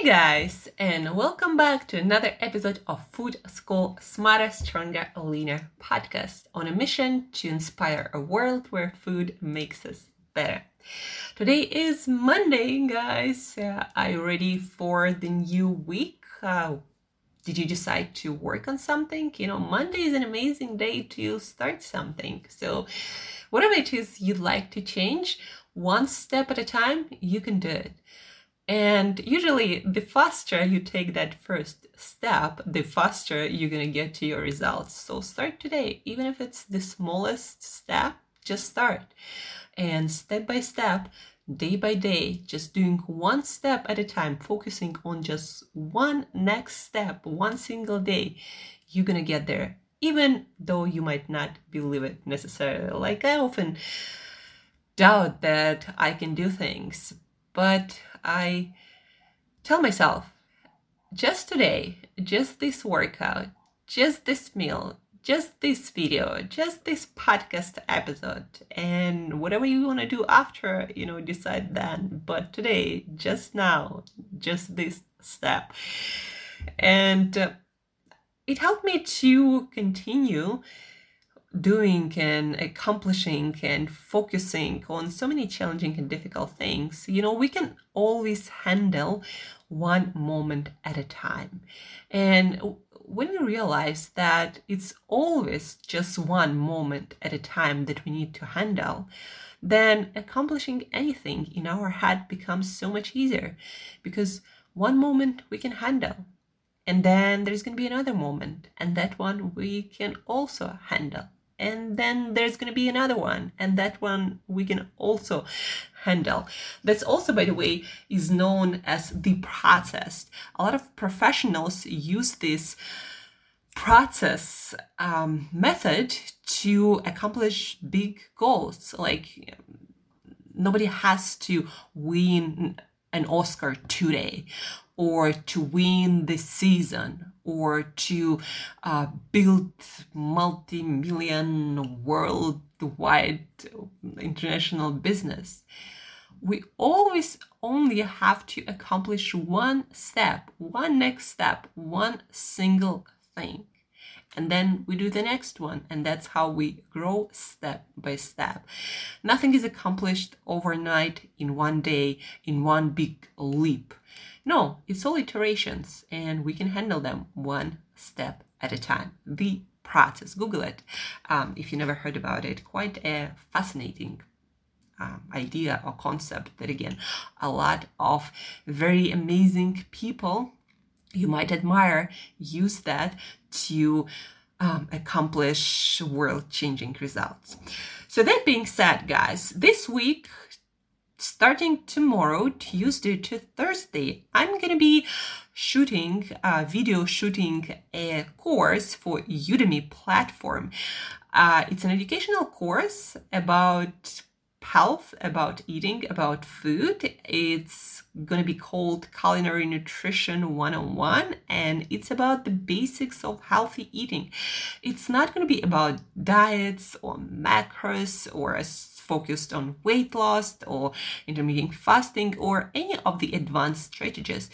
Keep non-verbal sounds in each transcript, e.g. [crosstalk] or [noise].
Hey guys, and welcome back to another episode of Food School Smarter, Stronger, Leaner podcast on a mission to inspire a world where food makes us better. Today is Monday, guys. Uh, are you ready for the new week? Uh, did you decide to work on something? You know, Monday is an amazing day to start something. So, whatever it is you'd like to change, one step at a time, you can do it. And usually, the faster you take that first step, the faster you're going to get to your results. So, start today. Even if it's the smallest step, just start. And step by step, day by day, just doing one step at a time, focusing on just one next step, one single day, you're going to get there. Even though you might not believe it necessarily. Like, I often doubt that I can do things, but I tell myself, just today, just this workout, just this meal, just this video, just this podcast episode, and whatever you want to do after, you know, decide then. But today, just now, just this step. And uh, it helped me to continue doing and accomplishing and focusing on so many challenging and difficult things, you know, we can always handle one moment at a time. And when we realize that it's always just one moment at a time that we need to handle, then accomplishing anything in our head becomes so much easier because one moment we can handle. And then there's going to be another moment, and that one we can also handle and then there's going to be another one and that one we can also handle. That's also by the way is known as the process a lot of professionals use this process um, method to accomplish big goals. Like nobody has to win an oscar today or to win the season or to uh, build multi-million worldwide international business. We always only have to accomplish one step one next step one single thing. And then we do the next one and that's how we grow step by step. Nothing is accomplished overnight in one day in one big leap no, it's all iterations and we can handle them one step at a time. The process, Google it um, if you never heard about it. Quite a fascinating um, idea or concept that, again, a lot of very amazing people you might admire use that to um, accomplish world changing results. So, that being said, guys, this week starting tomorrow, Tuesday to Thursday, I'm gonna be shooting, uh, video shooting a course for Udemy platform. Uh, it's an educational course about health, about eating, about food. It's going to be called Culinary Nutrition 101 and it's about the basics of healthy eating. It's not going to be about diets or macros or a focused on weight loss or intermittent fasting or any of the advanced strategies.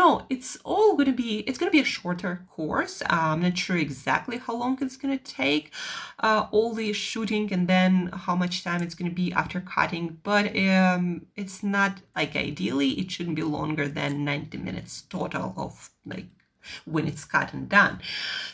No, it's all going to be, it's going to be a shorter course. I'm not sure exactly how long it's going to take, uh, all the shooting and then how much time it's going to be after cutting, but um, it's not like ideally, it shouldn't be longer than 90 minutes total of like when it's cut and done.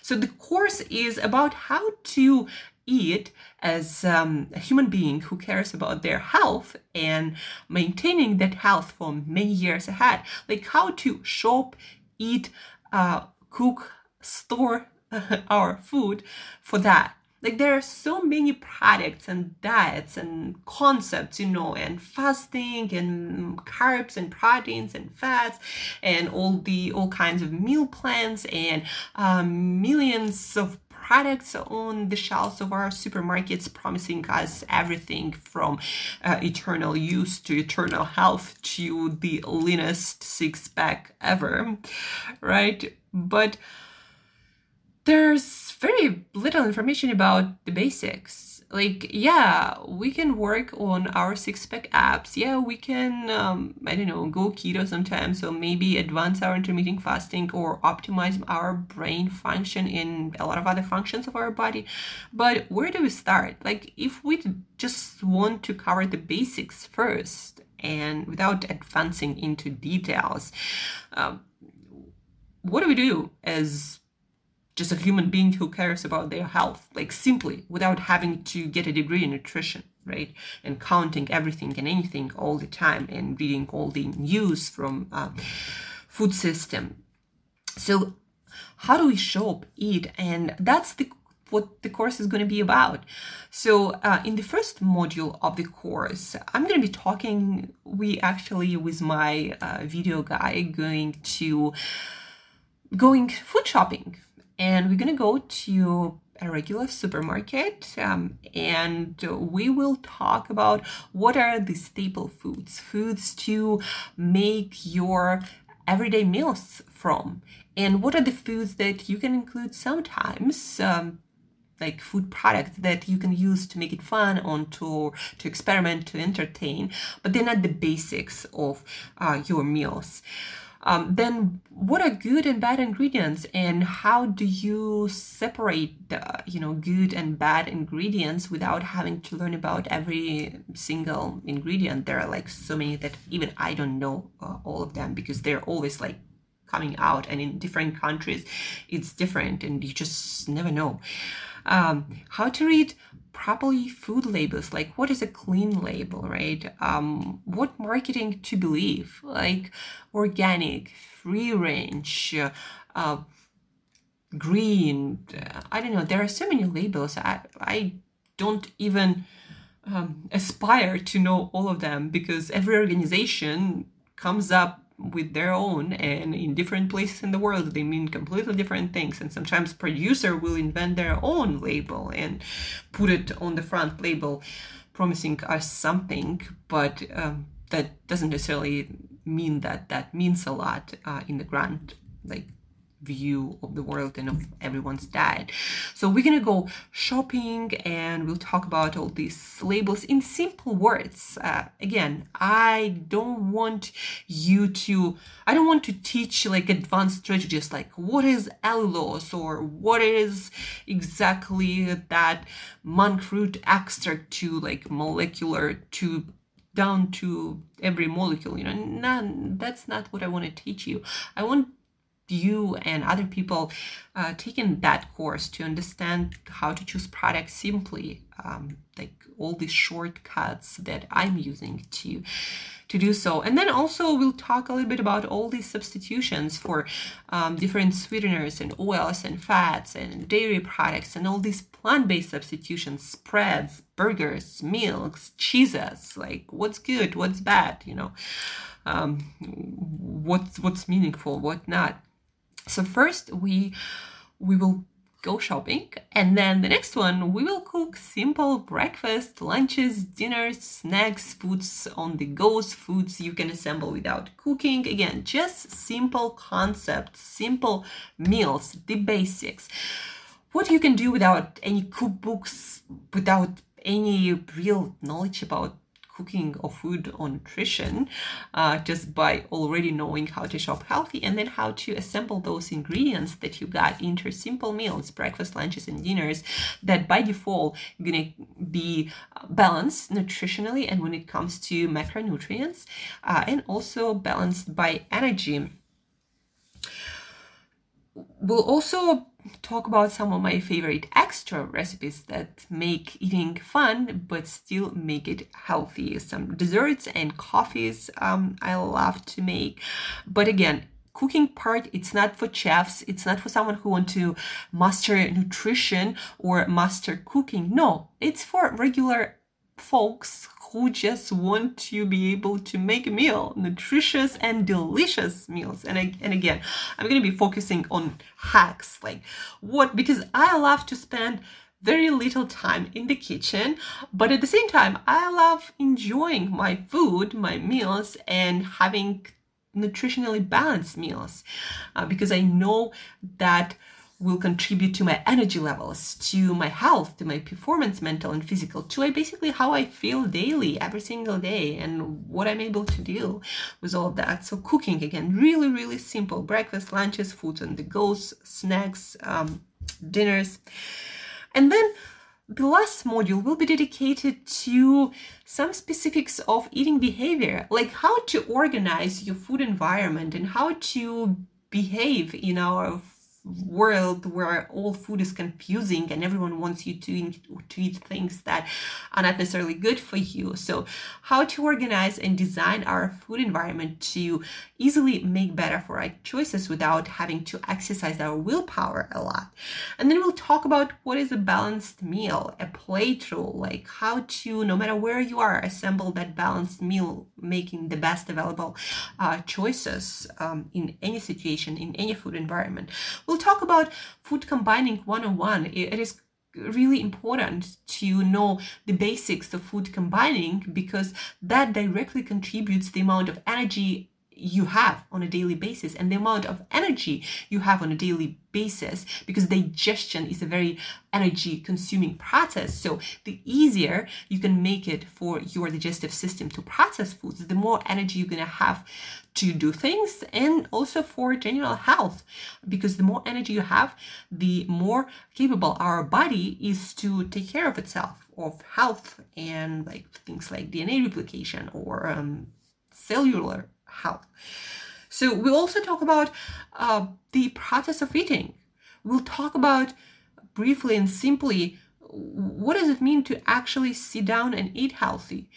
So the course is about how to eat as um, a human being who cares about their health and maintaining that health for many years ahead, like how to shop, eat, uh, cook, store [laughs] our food for that. Like there are so many products and diets and concepts, you know, and fasting and carbs and proteins and fats and all the all kinds of meal plans and um, millions of products on the shelves of our supermarkets promising us everything from uh, eternal use to eternal health to the leanest six pack ever, right? But there's very little information about the basics like yeah we can work on our six pack abs yeah we can um, i don't know go keto sometimes. So maybe advance our intermittent fasting or optimize our brain function in a lot of other functions of our body. But where do we start? Like if we just want to cover the basics first and without advancing into details um, what do we do as just a human being who cares about their health, like simply without having to get a degree in nutrition, right? And counting everything and anything all the time and reading all the news from uh, food system. So how do we show up, eat? And that's the what the course is going to be about. So, uh, in the first module of the course, I'm going to be talking. We actually, with my uh, video guy, going to going food shopping and we're gonna go to a regular supermarket um, and we will talk about what are the staple foods foods to make your everyday meals from. And what are the foods that you can include sometimes um, like food products that you can use to make it fun on to to experiment to entertain but they're not the basics of uh, your meals um, then what are good and bad ingredients and how do you separate the you know good and bad ingredients without having to learn about every single ingredient? There are like so many that even i don't know uh, all of them because they're always like coming out and in different countries it's different and you just never know um, how to read properly food labels like what is a clean label right? Um, what marketing to believe like organic free range uh, green uh, i don't know there are so many labels. I, I don't even um, aspire to know all of them because every organization comes up with their own and in different places in the world they mean completely different things. And sometimes producer will invent their own label and put it on the front label promising us something but um, that doesn't necessarily mean that that means a lot uh, in the grand like view of the world and of everyone's diet. So we're gonna go shopping and we'll talk about all these labels in simple words. Uh, again, I don't want you to, I don't want to teach like advanced strategies like what is allulose or what is exactly that monk fruit extract to like molecular to down to every molecule you know none that's not what i want to teach you i want you and other people uh, taking that course to understand how to choose products simply, um, like all these shortcuts that I'm using to to do so. And then also we'll talk a little bit about all these substitutions for um, different sweeteners and oils and fats and dairy products and all these plant-based substitutions, spreads, burgers, milks, cheeses, like what's good, what's bad, you know, um, what's what's meaningful, what not. So first we we will go shopping and then the next one we will cook simple breakfast lunches dinners snacks foods on the goes foods you can assemble without cooking. Again just simple concepts simple meals the basics. What you can do without any cookbooks without any real knowledge about cooking or food or nutrition uh, just by already knowing how to shop healthy and then how to assemble those ingredients that you got into simple meals, breakfast, lunches, and dinners that by default gonna be balanced nutritionally and when it comes to macronutrients uh, and also balanced by energy. We'll also talk about some of my favorite extra recipes that make eating fun but still make it healthy. Some desserts and coffees um, I love to make. But again, cooking part it's not for chefs it's not for someone who want to master nutrition or master cooking no it's for regular folks who just want to be able to make a meal, nutritious and delicious meals. And, I, and again, I'm going to be focusing on hacks, like what, because I love to spend very little time in the kitchen, but at the same time, I love enjoying my food, my meals, and having nutritionally balanced meals uh, because I know that will contribute to my energy levels, to my health, to my performance, mental and physical, to basically how I feel daily, every single day, and what I'm able to do with all that. So cooking again, really, really simple: breakfast, lunches, food on the goes, snacks, um, dinners, and then the last module will be dedicated to some specifics of eating behavior, like how to organize your food environment and how to behave in our world where all food is confusing and everyone wants you to eat, to eat things that are not necessarily good for you. So, how to organize and design our food environment to easily make better for right choices without having to exercise our willpower a lot. And then we'll talk about what is a balanced meal, a plate rule, like how to, no matter where you are, assemble that balanced meal, making the best available uh, choices um, in any situation, in any food environment We'll talk about food combining one on one. It is really important to know the basics of food combining because that directly contributes the amount of energy you have on a daily basis and the amount of energy you have on a daily basis because digestion is a very energy consuming process. So the easier you can make it for your digestive system to process foods the more energy you're going to have to do things and also for general health because the more energy you have the more capable our body is to take care of itself of health and like things like dna replication or um, cellular health. So we'll also talk about uh, the process of eating. We'll talk about briefly and simply what does it mean to actually sit down and eat healthy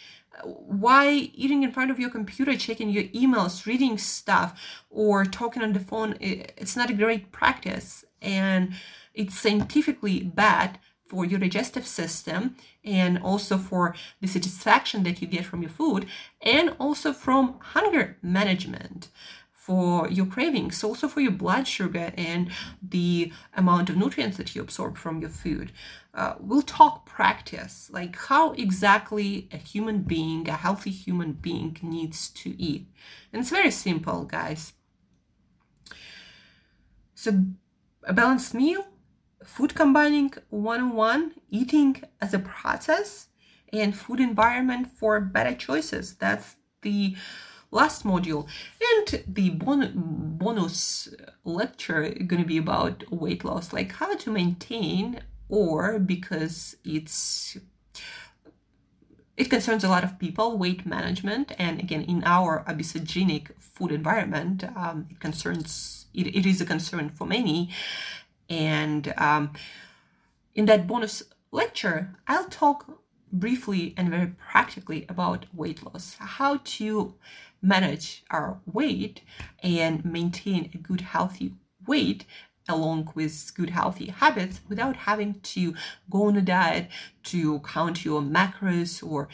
why eating in front of your computer checking your emails reading stuff or talking on the phone it's not a great practice and it's scientifically bad for your digestive system and also for the satisfaction that you get from your food and also from hunger management for your cravings, also for your blood sugar and the amount of nutrients that you absorb from your food. Uh, we'll talk practice, like how exactly a human being, a healthy human being, needs to eat. And it's very simple, guys. So, a balanced meal food combining one-on-one, eating as a process, and food environment for better choices. That's the last module. And the bon- bonus lecture going to be about weight loss, like how to maintain or because it's it concerns a lot of people weight management and again in our obesogenic food environment um, it concerns it, it is a concern for many and um, in that bonus lecture, I'll talk briefly and very practically about weight loss, how to manage our weight and maintain a good, healthy weight along with good healthy habits without having to go on a diet to count your macros or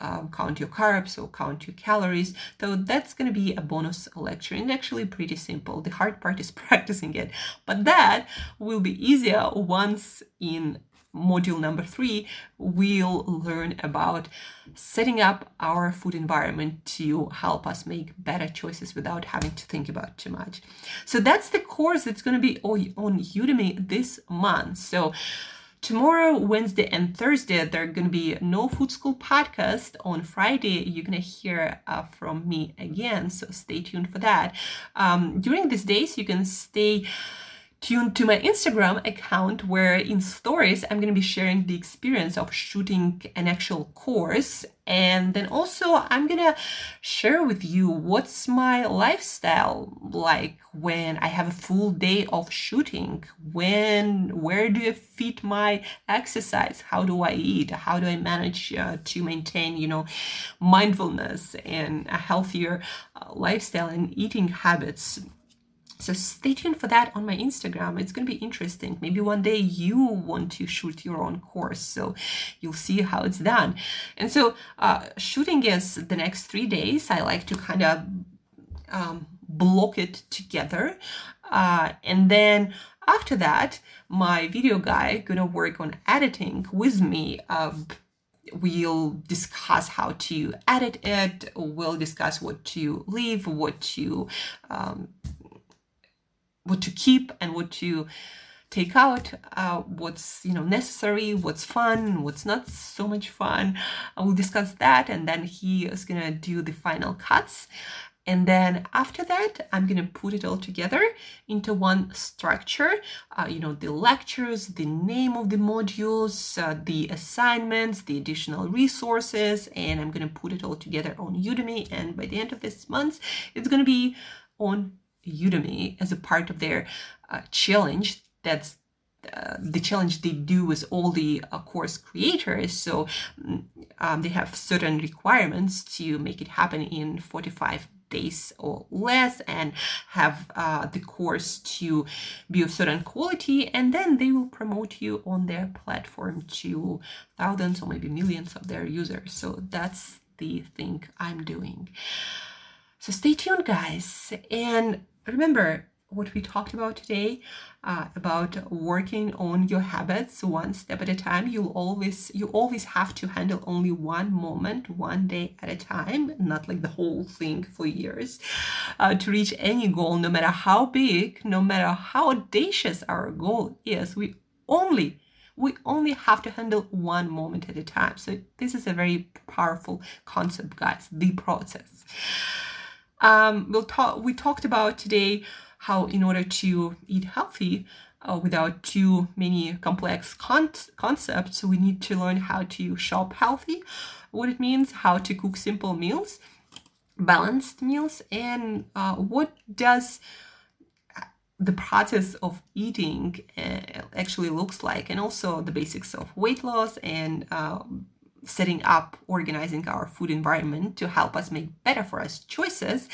um, count your carbs or count your calories. So that's going to be a bonus lecture and actually pretty simple. The hard part is [laughs] practicing it, but that will be easier once in module number three, we'll learn about setting up our food environment to help us make better choices without having to think about too much. So that's the course that's going to be on Udemy this month. So Tomorrow, Wednesday, and Thursday, there are going to be no Food School podcast. On Friday, you're going to hear uh, from me again, so stay tuned for that. Um, during these days, you can stay tuned to my Instagram account where in stories I'm going to be sharing the experience of shooting an actual course. And then also I'm going to share with you what's my lifestyle like when I have a full day of shooting. When where do I fit my exercise? How do I eat? How do I manage uh, to maintain you know mindfulness and a healthier uh, lifestyle and eating habits so stay tuned for that on my Instagram. It's going to be interesting. Maybe one day you want to shoot your own course, so you'll see how it's done. And so uh, shooting is the next three days. I like to kind of um, block it together, uh, and then after that, my video guy gonna work on editing with me. Um, we'll discuss how to edit it we'll discuss what to leave what to um, what to keep and what to take out uh, what's you know necessary what's fun what's not so much fun i will discuss that and then he is gonna do the final cuts and then after that, I'm to put it all together into one structure. Uh, you know, the lectures, the name of the modules, uh, the assignments, the additional resources, and I'm to put it all together on Udemy. And by the end of this month, it's to be on Udemy as a part of their uh, challenge. That's uh, the challenge they do with all the uh, course creators. So mm, um, they have certain requirements to make it happen in 45 days or less and have uh, the course to be of certain quality and then they will promote you on their platform to thousands or maybe millions of their users so that's the thing i'm doing so stay tuned guys and remember what we talked about today uh, about working on your habits one step at a time. You'll always you always have to handle only one moment one day at a time not like the whole thing for years uh, to reach any goal no matter how big no matter how audacious our goal is. We only we only have to handle one moment at a time. So this is a very powerful concept guys. The process um, we'll talk we talked about today how in order to eat healthy uh, without too many complex con- concepts, we need to learn how to shop healthy, what it means, how to cook simple meals, balanced meals, and uh, what does the process of eating uh, actually looks like, and also the basics of weight loss and uh, setting up, organizing our food environment to help us make better for us choices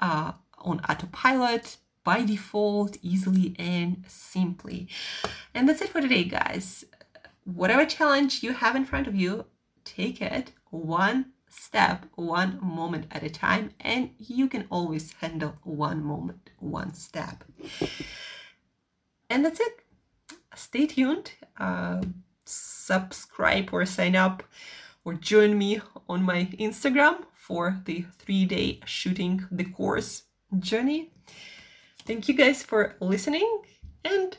uh, on autopilot by default, easily and simply. And that's it for today, guys. Whatever challenge you have in front of you, take it one step, one moment at a time, and you can always handle one moment, one step. And that's it. Stay tuned. Uh, subscribe or sign up or join me on my Instagram for the three day shooting the course journey. Thank you guys for listening, and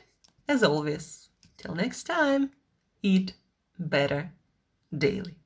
as always, till next time, eat better daily.